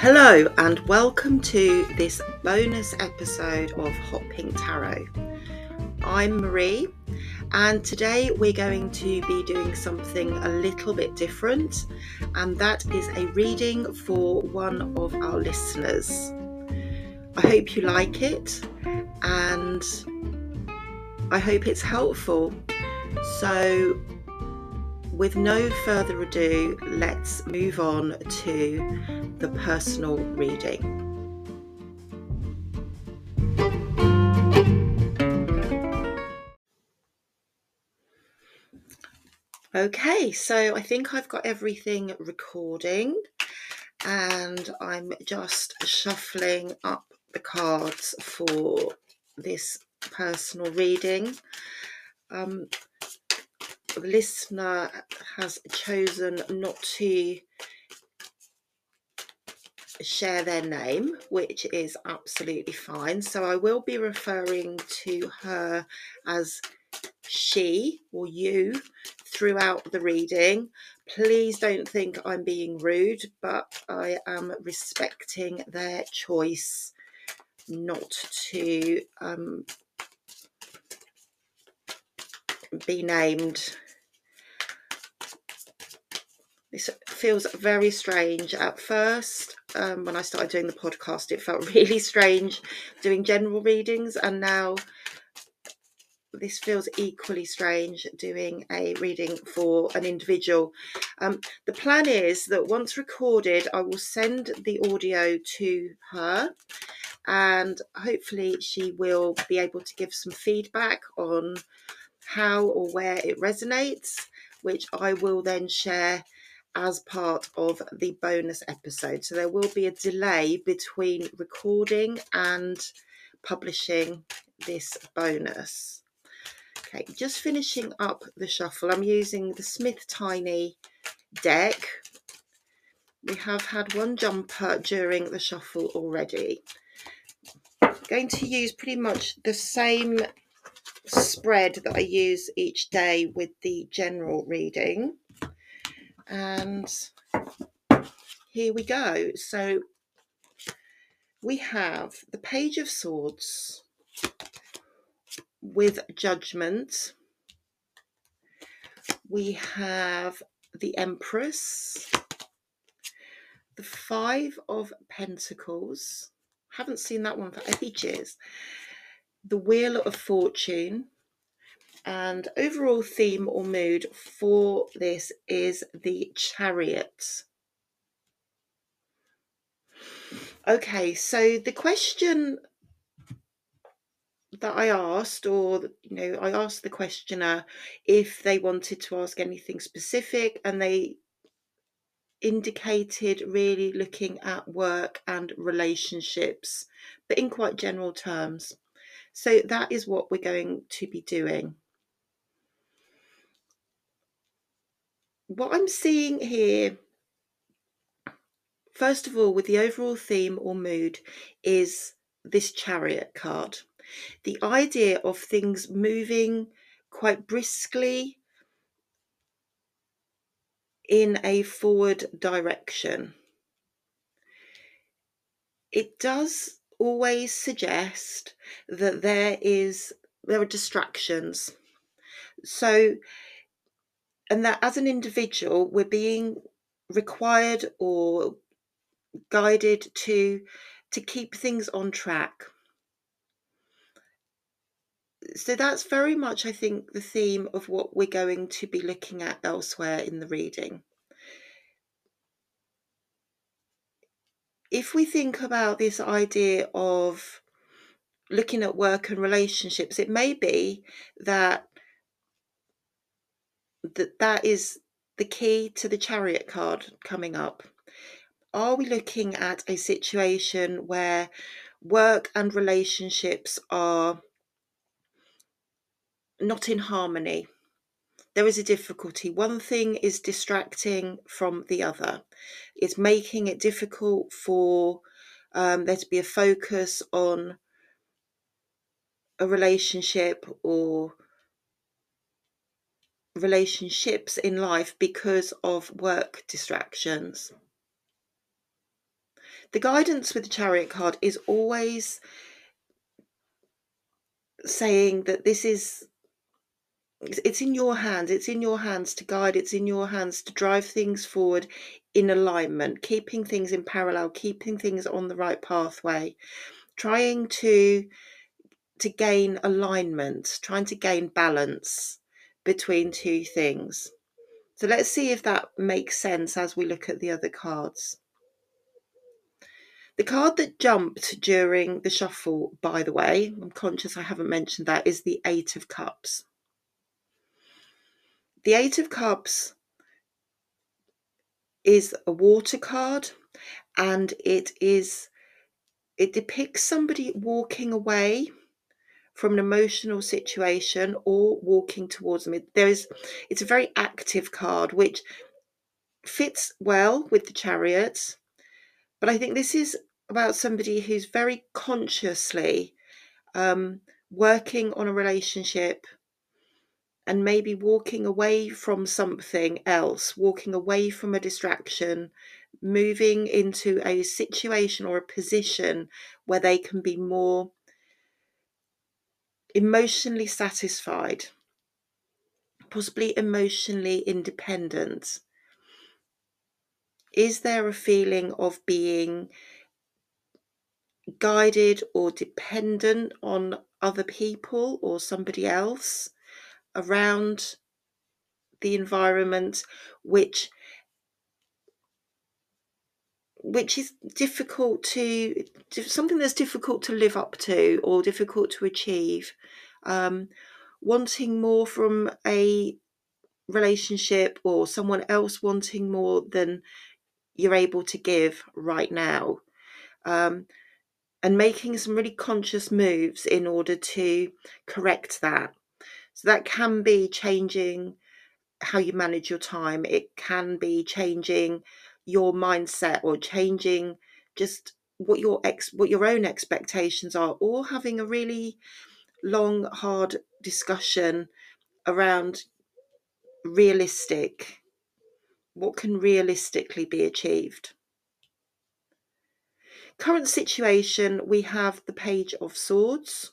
Hello, and welcome to this bonus episode of Hot Pink Tarot. I'm Marie, and today we're going to be doing something a little bit different, and that is a reading for one of our listeners. I hope you like it, and I hope it's helpful. So, with no further ado, let's move on to the personal reading. Okay, so I think I've got everything recording and I'm just shuffling up the cards for this personal reading. Um, listener has chosen not to share their name, which is absolutely fine. So I will be referring to her as she or you throughout the reading. Please don't think I'm being rude, but I am respecting their choice not to um, be named this feels very strange at first um, when i started doing the podcast it felt really strange doing general readings and now this feels equally strange doing a reading for an individual. Um, the plan is that once recorded, I will send the audio to her and hopefully she will be able to give some feedback on how or where it resonates, which I will then share as part of the bonus episode. So there will be a delay between recording and publishing this bonus. Okay, just finishing up the shuffle. I'm using the Smith Tiny deck. We have had one jumper during the shuffle already. going to use pretty much the same spread that I use each day with the general reading and here we go. So we have the Page of Swords with Judgment. We have the Empress, the Five of Pentacles. Haven't seen that one for ages. The Wheel of Fortune, and overall theme or mood for this is the chariot. Okay, so the question that I asked, or you know, I asked the questioner if they wanted to ask anything specific, and they indicated really looking at work and relationships, but in quite general terms. So that is what we're going to be doing. What I'm seeing here, first of all, with the overall theme or mood, is this chariot card. The idea of things moving quite briskly in a forward direction. It does always suggest that there is there are distractions. So and that as an individual we're being required or guided to to keep things on track. So that's very much i think the theme of what we're going to be looking at elsewhere in the reading. If we think about this idea of looking at work and relationships it may be that that that is the key to the chariot card coming up. Are we looking at a situation where work and relationships are not in harmony? There is a difficulty. One thing is distracting from the other. It's making it difficult for um, there to be a focus on a relationship or relationships in life because of work distractions. the guidance with the chariot card is always saying that this is it's in your hands it's in your hands to guide it's in your hands to drive things forward in alignment keeping things in parallel keeping things on the right pathway trying to to gain alignment trying to gain balance between two things so let's see if that makes sense as we look at the other cards the card that jumped during the shuffle, by the way, I'm conscious I haven't mentioned that, is the Eight of Cups. The Eight of Cups is a water card and it is it depicts somebody walking away from an emotional situation or walking towards them. There is it's a very active card which fits well with the chariots. But I think this is about somebody who's very consciously um, working on a relationship and maybe walking away from something else, walking away from a distraction, moving into a situation or a position where they can be more emotionally satisfied, possibly emotionally independent. Is there a feeling of being guided or dependent on other people or somebody else around the environment which which is difficult to something that's difficult to live up to or difficult to achieve um, wanting more from a relationship or someone else wanting more than you're able to give right now um, and making some really conscious moves in order to correct that. So that can be changing how you manage your time. It can be changing your mindset or changing just what your ex what your own expectations are or having a really long hard discussion around realistic what can realistically be achieved Current situation, we have the Page of Swords,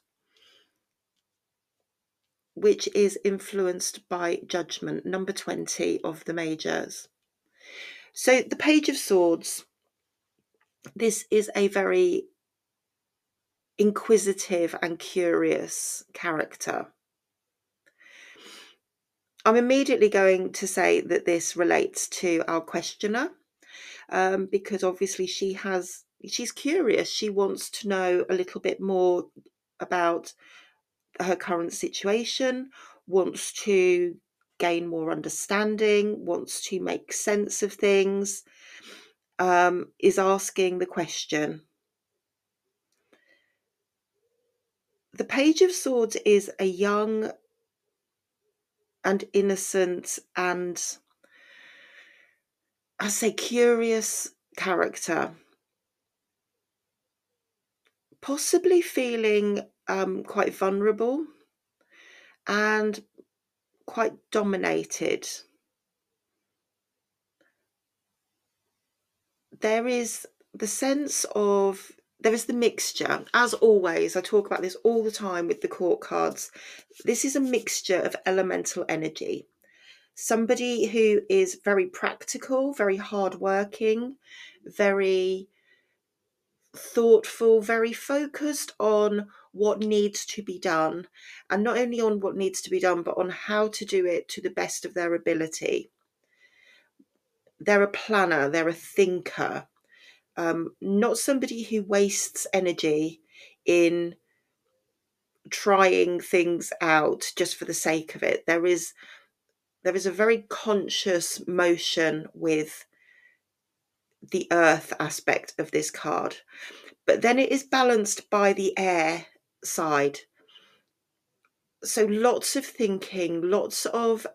which is influenced by judgment, number 20 of the majors. So, the Page of Swords, this is a very inquisitive and curious character. I'm immediately going to say that this relates to our questioner um, because obviously she has she's curious. She wants to know a little bit more about her current situation, wants to gain more understanding, wants to make sense of things, um, is asking the question. The Page of Swords is a young and innocent and I say curious character possibly feeling um, quite vulnerable and quite dominated. There is the sense of there is the mixture. As always i talk about this all the time with the court cards. This is a mixture of elemental energy. Somebody who is very practical very hardworking very thoughtful, very focused on what needs to be done, and not only on what needs to be done, but on how to do it to the best of their ability. They're a planner, they're a thinker, um, not somebody who wastes energy in trying things out just for the sake of it. There is there is a very conscious motion with the earth aspect of this card. But then it is balanced by the air side. So lots of thinking, lots of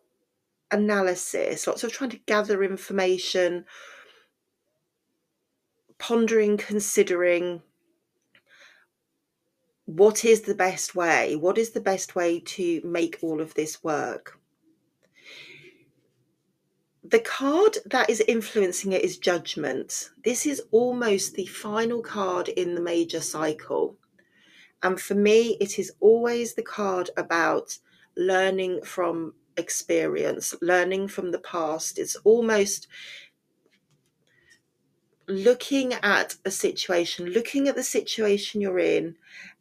analysis, lots of trying to gather information, pondering, considering what is the best way? What is the best way to make all of this work? The card that is influencing it is judgment. This is almost the final card in the major cycle. And for me, it is always the card about learning from experience, learning from the past. It's almost looking at a situation, looking at the situation you're in,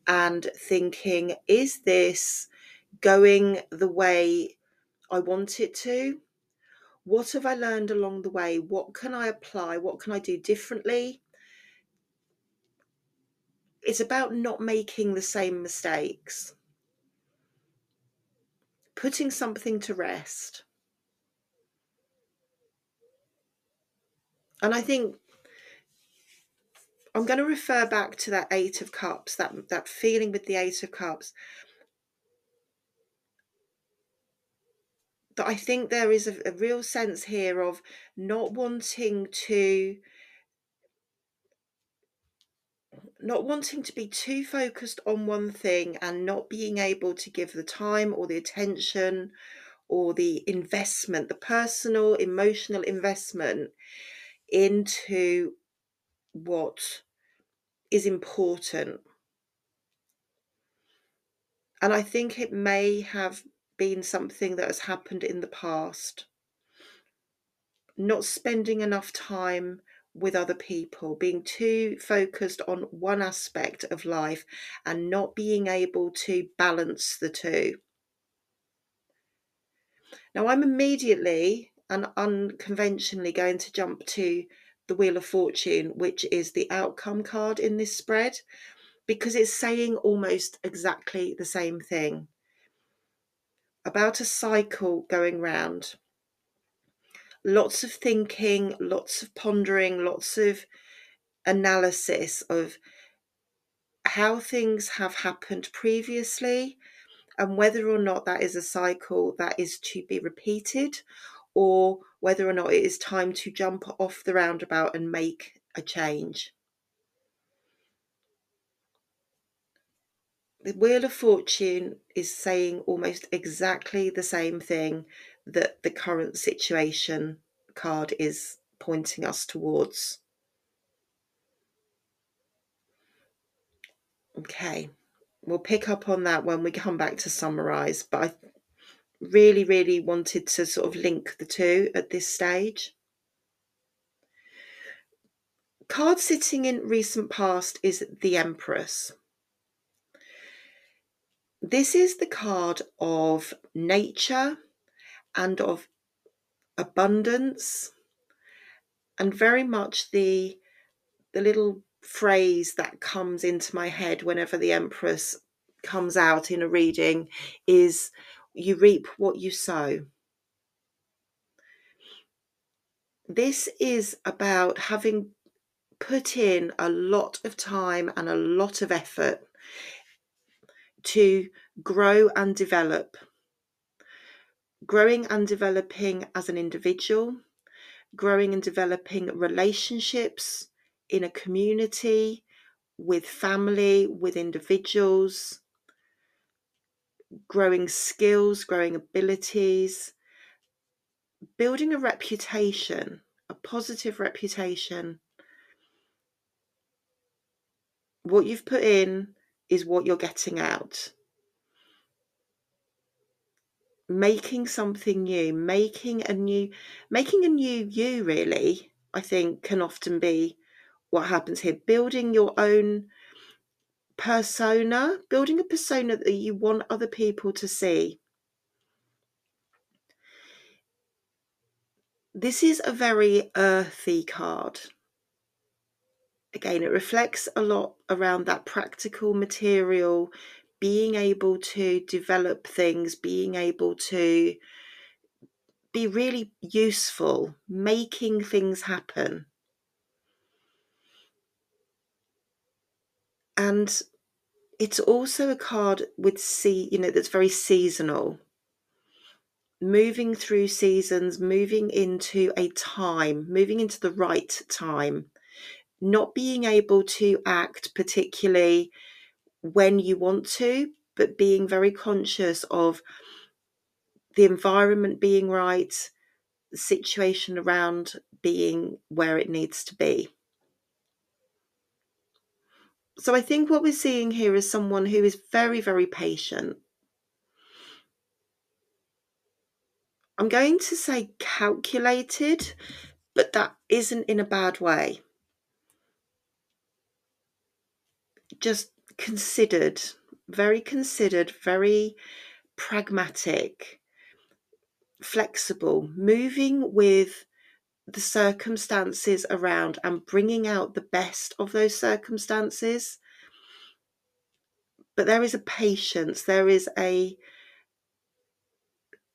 and thinking, is this going the way I want it to? What have I learned along the way? What can I apply? What can I do differently? It's about not making the same mistakes, putting something to rest. And I think I'm going to refer back to that Eight of Cups, that, that feeling with the Eight of Cups. That I think there is a, a real sense here of not wanting to not wanting to be too focused on one thing and not being able to give the time or the attention or the investment, the personal emotional investment into what is important. And I think it may have been something that has happened in the past. Not spending enough time with other people, being too focused on one aspect of life and not being able to balance the two. Now, I'm immediately and unconventionally going to jump to the Wheel of Fortune, which is the outcome card in this spread, because it's saying almost exactly the same thing about a cycle going round. Lots of thinking, lots of pondering, lots of analysis of how things have happened previously and whether or not that is a cycle that is to be repeated or whether or not it is time to jump off the roundabout and make a change. The Wheel of Fortune is saying almost exactly the same thing that the current situation card is pointing us towards. Okay, we'll pick up on that when we come back to summarize, but I really, really wanted to sort of link the two at this stage. Card sitting in recent past is the Empress. This is the card of nature and of abundance and very much the the little phrase that comes into my head whenever the empress comes out in a reading is you reap what you sow. This is about having put in a lot of time and a lot of effort to grow and develop. Growing and developing as an individual, growing and developing relationships in a community, with family, with individuals, growing skills, growing abilities, building a reputation, a positive reputation. What you've put in is what you're getting out. Making something new, making a new, making a new you, really, I think can often be what happens here. Building your own persona, building a persona that you want other people to see. This is a very earthy card. Again, it reflects a lot around that practical material, being able to develop things, being able to be really useful, making things happen. and it's also a card with sea you know that's very seasonal moving through seasons moving into a time moving into the right time not being able to act particularly when you want to but being very conscious of the environment being right the situation around being where it needs to be. So I think what we're seeing here is someone who is very, very patient. I'm going to say calculated, but that isn't in a bad way. Just considered, very considered, very pragmatic, flexible, moving with the circumstances around and bringing out the best of those circumstances. But there is a patience, there is a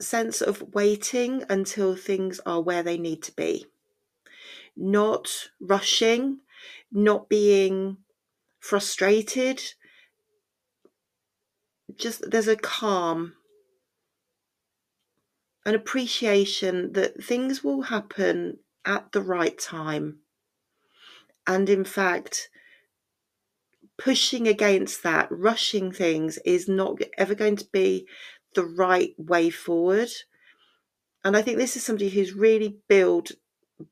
sense of waiting until things are where they need to be, not rushing, not being frustrated. Just there's a calm, an appreciation that things will happen at the right time. And in fact, pushing against that, rushing things is not ever going to be the right way forward. And I think this is somebody who's really built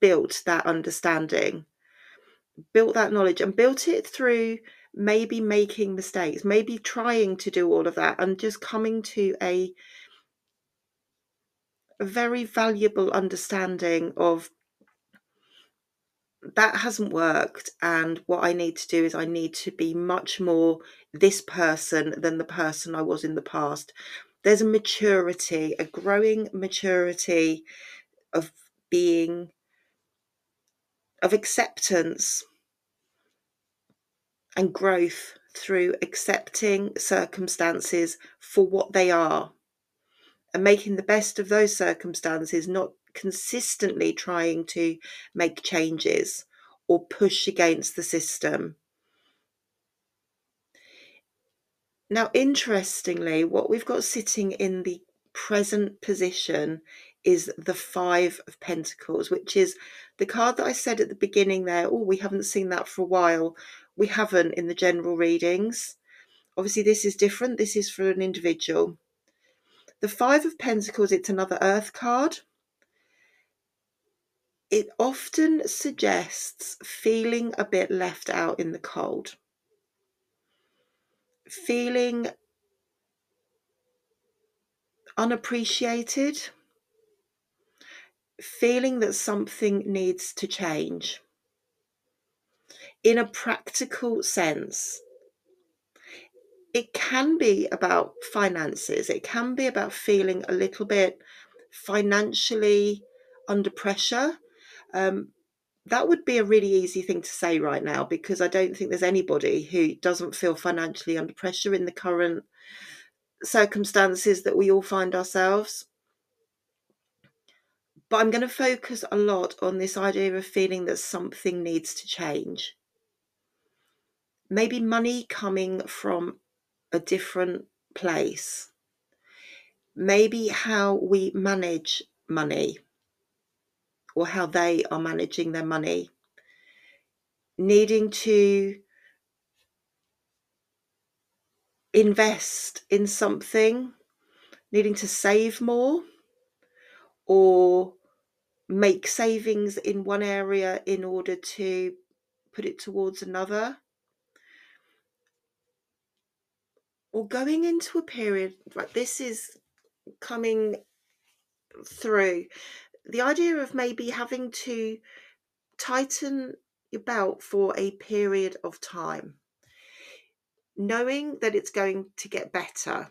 built that understanding, built that knowledge, and built it through maybe making mistakes, maybe trying to do all of that, and just coming to a, a very valuable understanding of that hasn't worked and what i need to do is i need to be much more this person than the person i was in the past. There's a maturity a growing maturity of being of acceptance and growth through accepting circumstances for what they are and making the best of those circumstances not consistently trying to make changes or push against the system. Now, interestingly, what we've got sitting in the present position is the Five of Pentacles, which is the card that I said at the beginning there. Oh, we haven't seen that for a while. We haven't in the general readings. Obviously, this is different. This is for an individual. The Five of Pentacles, it's another Earth card it often suggests feeling a bit left out in the cold, feeling unappreciated, feeling that something needs to change in a practical sense. It can be about finances, it can be about feeling a little bit financially under pressure um, that would be a really easy thing to say right now because I don't think there's anybody who doesn't feel financially under pressure in the current circumstances that we all find ourselves. But I'm going to focus a lot on this idea of feeling that something needs to change. Maybe money coming from a different place. Maybe how we manage money or how they are managing their money, needing to invest in something, needing to save more, or make savings in one area in order to put it towards another. Or going into a period, like this is coming through. The idea of maybe having to tighten your belt for a period of time, knowing that it's going to get better,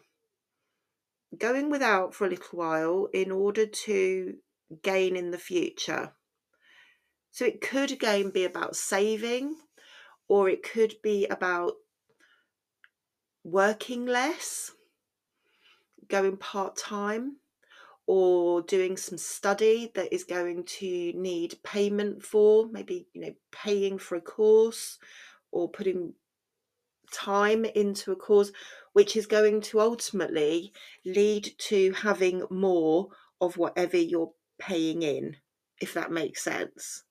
going without for a little while in order to gain in the future. So it could again be about saving, or it could be about working less, going part time or doing some study that is going to need payment for, maybe, you know, paying for a course or putting time into a course, which is going to ultimately lead to having more of whatever you're paying in, if that makes sense.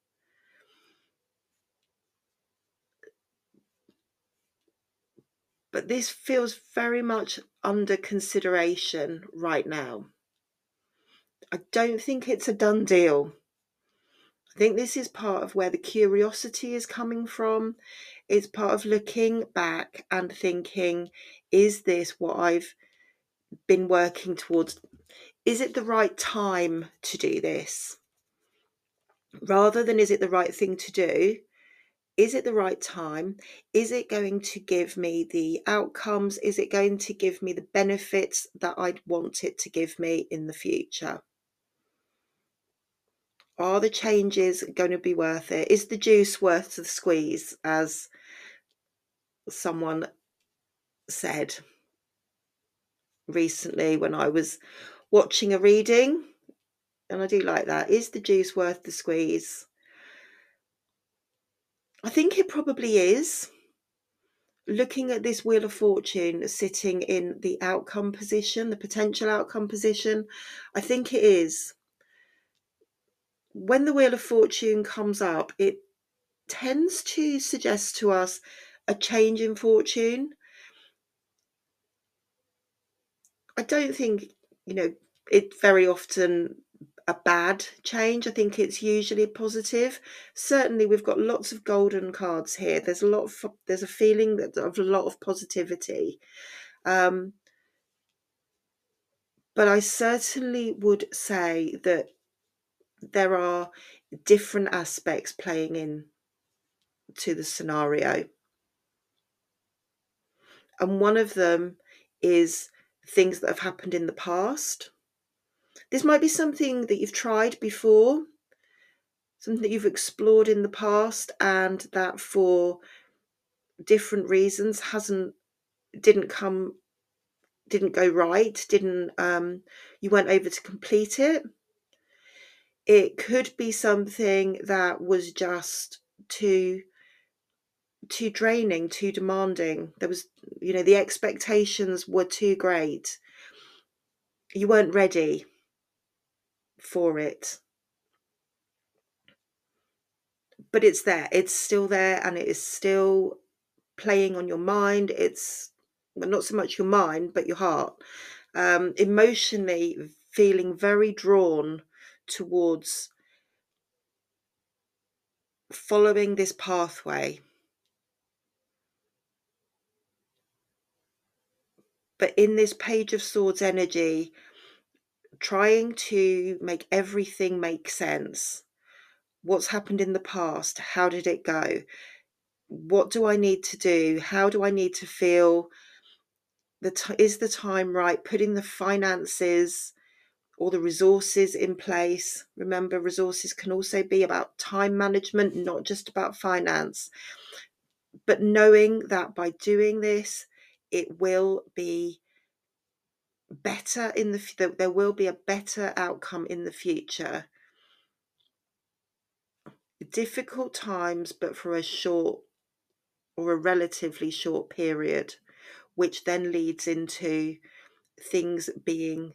But this feels very much under consideration right now. I don't think it's a done deal. I think this is part of where the curiosity is coming from. It's part of looking back and thinking, is this what I've been working towards? Is it the right time to do this? Rather than is it the right thing to do, is it the right time? Is it going to give me the outcomes? Is it going to give me the benefits that I'd want it to give me in the future? Are the changes going to be worth it? Is the juice worth the squeeze, as someone said recently when I was watching a reading? And I do like that. Is the juice worth the squeeze? I think it probably is. Looking at this Wheel of Fortune sitting in the outcome position, the potential outcome position, I think it is when the Wheel of Fortune comes up, it tends to suggest to us a change in fortune. I don't think, you know, it very often a bad change. I think it's usually positive. Certainly, we've got lots of golden cards here. There's a lot of there's a feeling that of a lot of positivity. Um, but I certainly would say that there are different aspects playing in to the scenario. And one of them is things that have happened in the past. This might be something that you've tried before, something that you've explored in the past, and that for different reasons hasn't didn't come didn't go right didn't um you went over to complete it it could be something that was just too too draining too demanding. There was you know the expectations were too great. You weren't ready for it. But it's there. It's still there and it is still playing on your mind. It's well, not so much your mind but your heart. Um, emotionally feeling very drawn towards following this pathway. But in this Page of Swords energy, trying to make everything make sense. What's happened in the past? How did it go? What do I need to do? How do I need to feel? The t- is the time right? Putting the finances or the resources in place. Remember, resources can also be about time management, not just about finance. But knowing that by doing this, it will be better in the there will be a better outcome in the future difficult times but for a short or a relatively short period which then leads into things being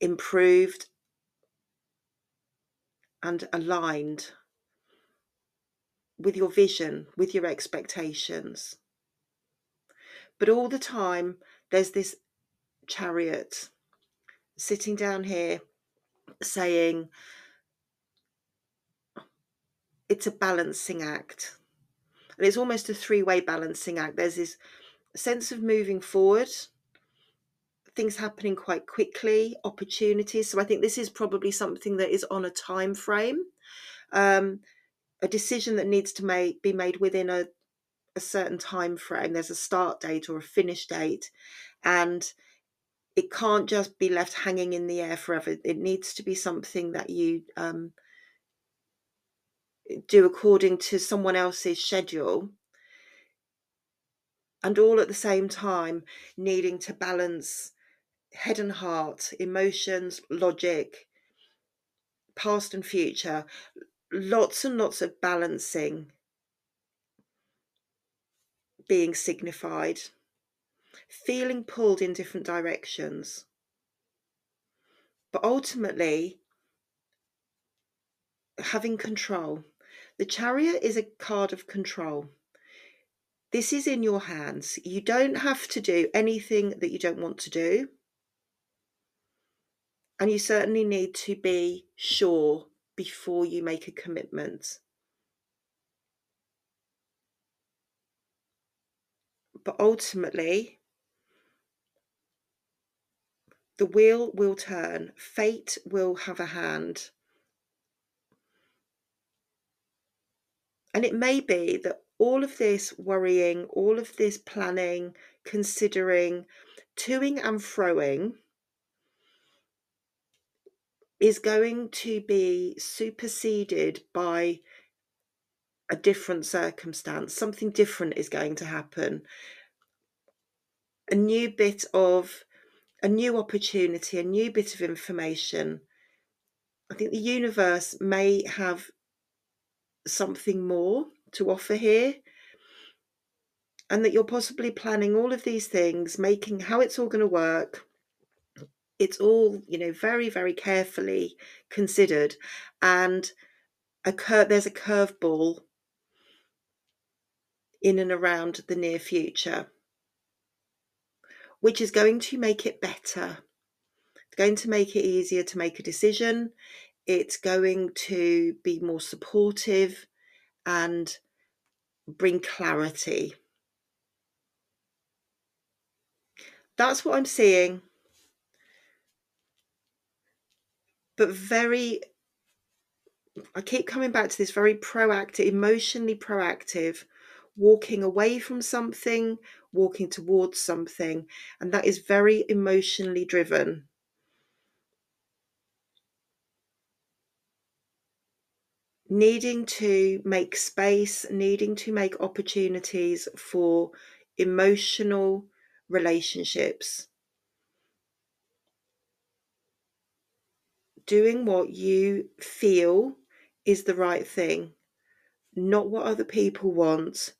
improved and aligned with your vision, with your expectations. But all the time, there's this chariot sitting down here saying, it's a balancing act. And it's almost a three way balancing act. There's this sense of moving forward, things happening quite quickly, opportunities. So I think this is probably something that is on a time frame, um, a decision that needs to make be made within a, a certain time frame. There's a start date or a finish date, and it can't just be left hanging in the air forever. It needs to be something that you um, do according to someone else's schedule and all at the same time needing to balance head and heart, emotions, logic, past and future, lots and lots of balancing being signified, feeling pulled in different directions. But ultimately, having control. The chariot is a card of control. This is in your hands. You don't have to do anything that you don't want to do And you certainly need to be sure before you make a commitment. But ultimately, the wheel will turn, fate will have a hand. And it may be that all of this worrying, all of this planning, considering, toing and froing is going to be superseded by a different circumstance. Something different is going to happen. A new bit of, a new opportunity, a new bit of information. I think the universe may have something more to offer here and that you're possibly planning all of these things making how it's all going to work it's all you know very very carefully considered and a cur- there's a curveball in and around the near future which is going to make it better it's going to make it easier to make a decision it's going to be more supportive and bring clarity. That's what I'm seeing. But very, I keep coming back to this very proactive, emotionally proactive, walking away from something, walking towards something. And that is very emotionally driven. needing to make space, needing to make opportunities for emotional relationships. Doing what you feel is the right thing, not what other people want,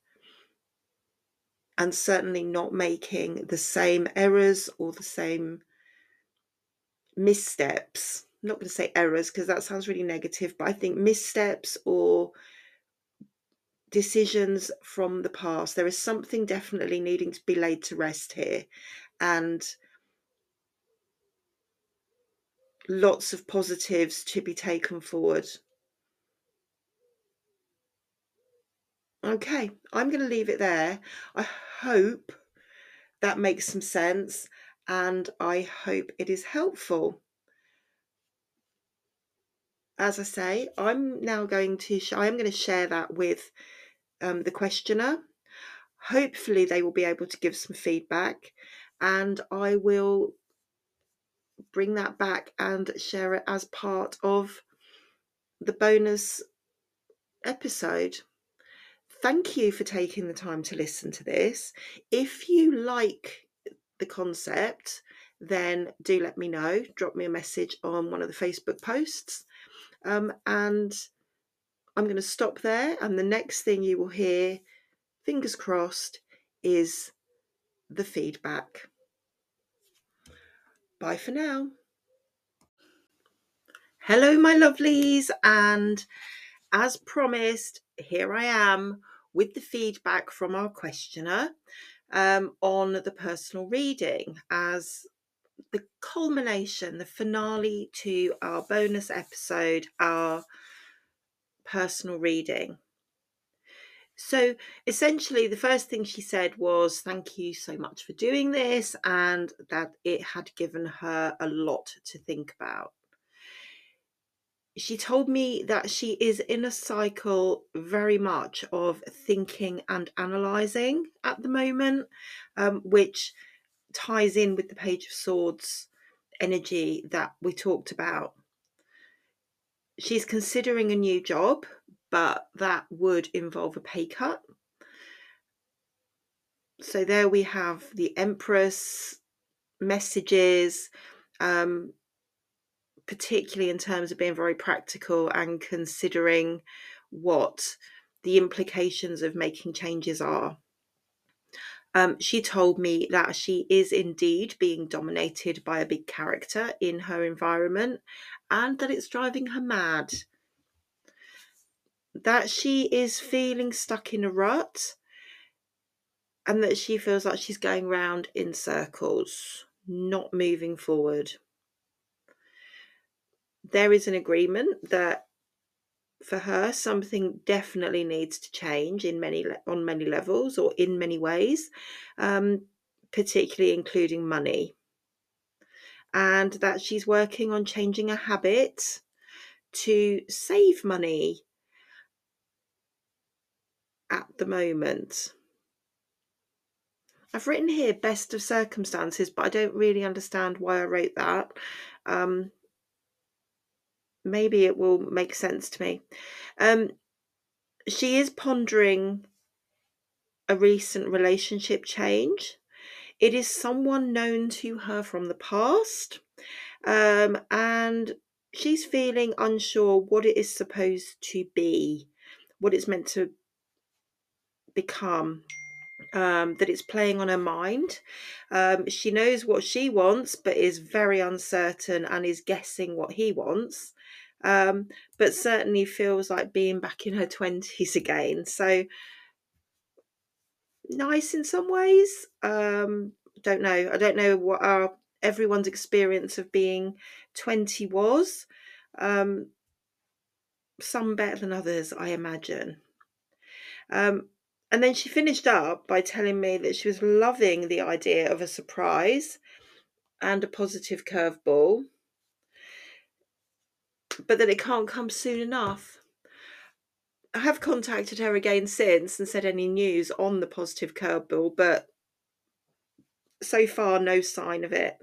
and certainly not making the same errors or the same missteps I'm not going to say errors because that sounds really negative, but I think missteps or decisions from the past. There is something definitely needing to be laid to rest here. And lots of positives to be taken forward. Okay, I'm going to leave it there. I hope that makes some sense and I hope it is helpful as I say, I'm now going to, I am going to share that with um, the questioner. Hopefully, they will be able to give some feedback, and I will bring that back and share it as part of the bonus episode. Thank you for taking the time to listen to this. If you like the concept, then do let me know. Drop me a message on one of the Facebook posts um, and I'm going to stop there. And the next thing you will hear, fingers crossed, is the feedback. Bye for now. Hello, my lovelies. And as promised, here I am with the feedback from our questioner um, on the personal reading as the culmination, the finale to our bonus episode, our personal reading. So essentially, the first thing she said was, Thank you so much for doing this, and that it had given her a lot to think about. She told me that she is in a cycle very much of thinking and analysing at the moment, um, which ties in with the Page of Swords energy that we talked about. She's considering a new job, but that would involve a pay cut. So there we have the Empress messages, um, particularly in terms of being very practical and considering what the implications of making changes are. Um, she told me that she is indeed being dominated by a big character in her environment and that it's driving her mad. That she is feeling stuck in a rut and that she feels like she's going round in circles, not moving forward. There is an agreement that for her something definitely needs to change in many on many levels or in many ways um, particularly including money and that she's working on changing a habit to save money at the moment I've written here best of circumstances, but I don't really understand why I wrote that. Um, maybe it will make sense to me. Um, she is pondering a recent relationship change. It is someone known to her from the past, um, and she's feeling unsure what it is supposed to be, what it's meant to become um, that it's playing on her mind. Um, she knows what she wants, but is very uncertain and is guessing what he wants. Um, but certainly feels like being back in her 20s again. So nice in some ways. Um, don't know. I don't know what our everyone's experience of being 20 was. Um, some better than others, I imagine. Um, and then she finished up by telling me that she was loving the idea of a surprise and a positive curveball, but that it can't come soon enough. I have contacted her again since and said any news on the positive curveball, but so far no sign of it.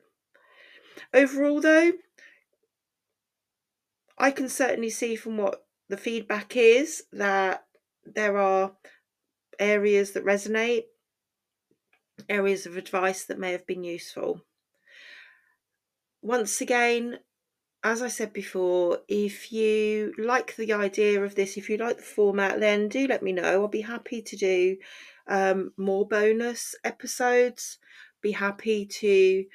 Overall, though, I can certainly see from what the feedback is that there are areas that resonate, areas of advice that may have been useful. Once again, as I said before, if you like the idea of this, if you like the format, then do let me know. I'll be happy to do um, more bonus episodes, be happy to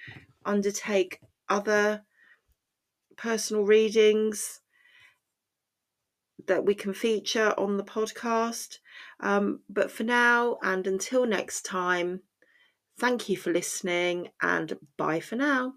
undertake other personal readings that we can feature on the podcast. Um, but for now and until next time, thank you for listening and bye for now.